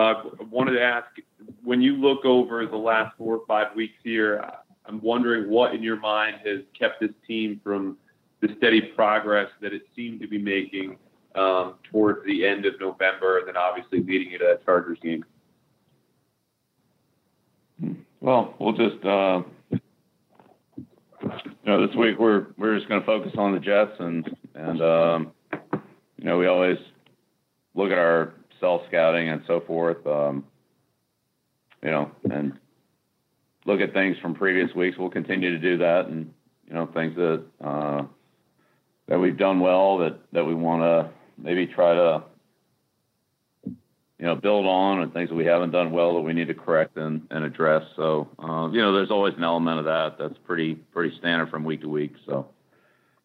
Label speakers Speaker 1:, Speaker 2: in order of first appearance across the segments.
Speaker 1: I wanted to ask, when you look over the last four or five weeks here, I'm wondering what in your mind has kept this team from the steady progress that it seemed to be making um, towards the end of November and then obviously leading into that Chargers game?
Speaker 2: Well, we'll just, uh, you know, this week we're we're just gonna focus on the Jets and, um, you know, we always look at our self-scouting and so forth, you know, and look at things from previous weeks. We'll continue to do that and, you know, things that that we've done well that that we wanna maybe try to, you know, build on and things that we haven't done well that we need to correct and address. So uh, you know, there's always an element of that that's pretty pretty standard from week to week. So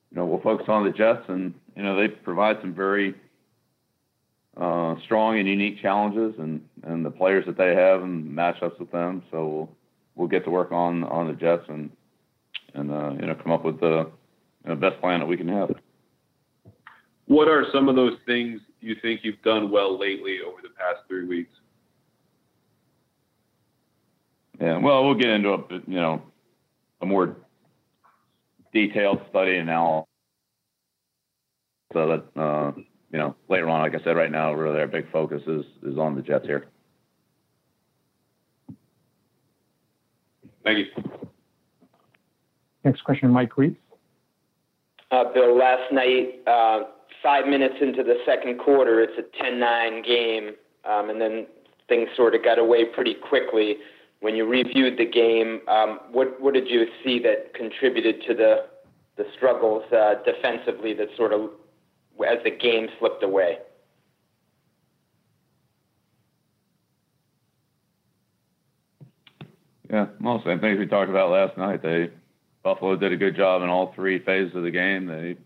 Speaker 2: you know, we'll focus on the Jets and, you know, they provide some very strong and unique challenges and and the players that they have and matchups with them. So we'll we'll get to work on on the Jets and, and uh, you know, come up with the, you know, best plan that we can have.
Speaker 1: What are some of those things you think you've done well lately over the past three weeks?
Speaker 2: Yeah. Well, we'll get into a, you know, a more detailed study now so that, you know, later on, like I said, right now, really our big focus is is on the Jets here.
Speaker 1: Thank you.
Speaker 3: Next question, Mike Reiss.
Speaker 4: Uh, Bill, last night, uh, five minutes into the second quarter, it's a 10-9 game, um, and then things sort of got away pretty quickly. When you reviewed the game, um, what what did you see that contributed to the struggles uh, defensively that sort of as the game slipped away?
Speaker 2: Yeah. Well, same things we talked about last night. They Buffalo did a good job in all three phases of the game. They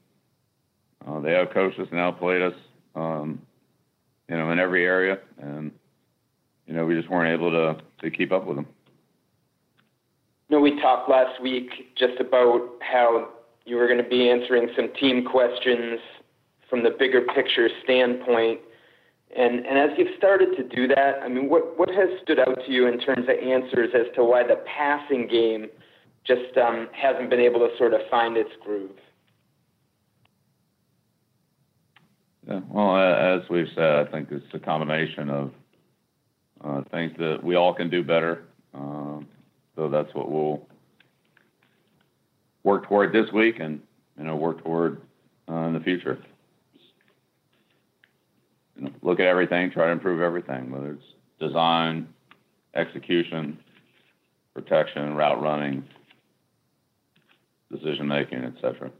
Speaker 2: uh, outcoached us and outplayed us, you know, in every area. And you know, we just weren't able to keep up with them.
Speaker 4: You know, we talked last week just about how you were gonna be answering some team questions from the bigger picture standpoint. And, and as you've started to do that, I mean, what what has stood out to you in terms of answers as to why the passing game just um, hasn't been able to sort of find its groove?
Speaker 2: Yeah. Well, as we've said, I think it's a combination of uh, things that we all can do better. Um, so that's what we'll work toward this week and, you know, work toward uh, in the future. Look at everything, try to improve everything, whether it's design, execution, protection, route running, decision-making, etc.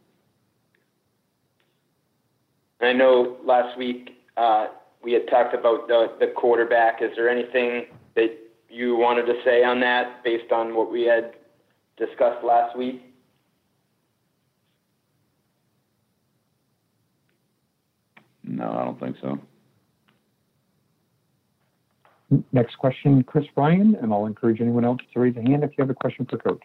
Speaker 4: I know last week, uh, we had talked about the quarterback. Is there anything that you wanted to say on that based on what we had discussed last week?
Speaker 2: No, I don't think so.
Speaker 3: Next question, Chris Ryan, and I'll encourage anyone else to raise a hand if you have a question for Coach.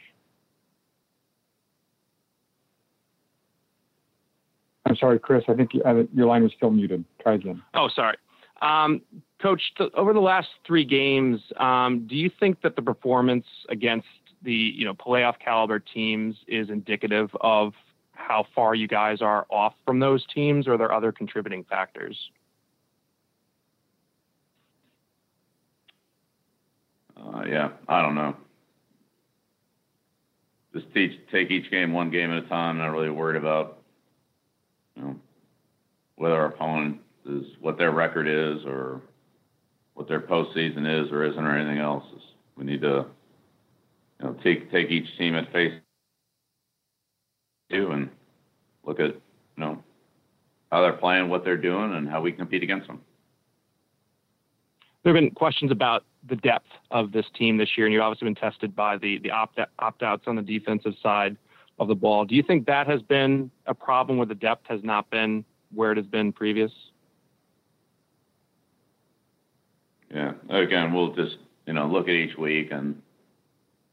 Speaker 3: I'm sorry, Chris, I think uh, your line was still muted. Try again.
Speaker 5: Oh, sorry. Um, Coach, over the last three games, um, do you think that the performance against the, you know, playoff caliber teams is indicative of how far you guys are off from those teams, or are there other contributing factors?
Speaker 2: Yeah, I don't know. Just take each game one game at a time. Not really worried about, you know, whether our opponent is what their record is or what their postseason is or isn't or anything else. We need to, you know, take each team at face value and look at, you know, how they're playing, what they're doing, and how we compete against them.
Speaker 5: There have been questions about the depth of this team this year, and you've obviously been tested by the the opt-outs on the defensive side of the ball. Do you think that has been a problem where the depth has not been where it has been previous?
Speaker 2: Yeah. Again, we'll just, you know, look at each week and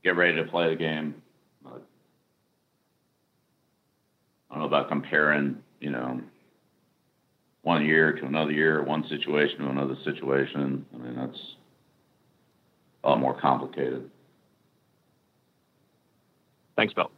Speaker 2: get ready to play the game. I don't know about comparing, you know, one year to another year, one situation to another situation. I mean, that's a lot more complicated.
Speaker 5: Thanks, Bill.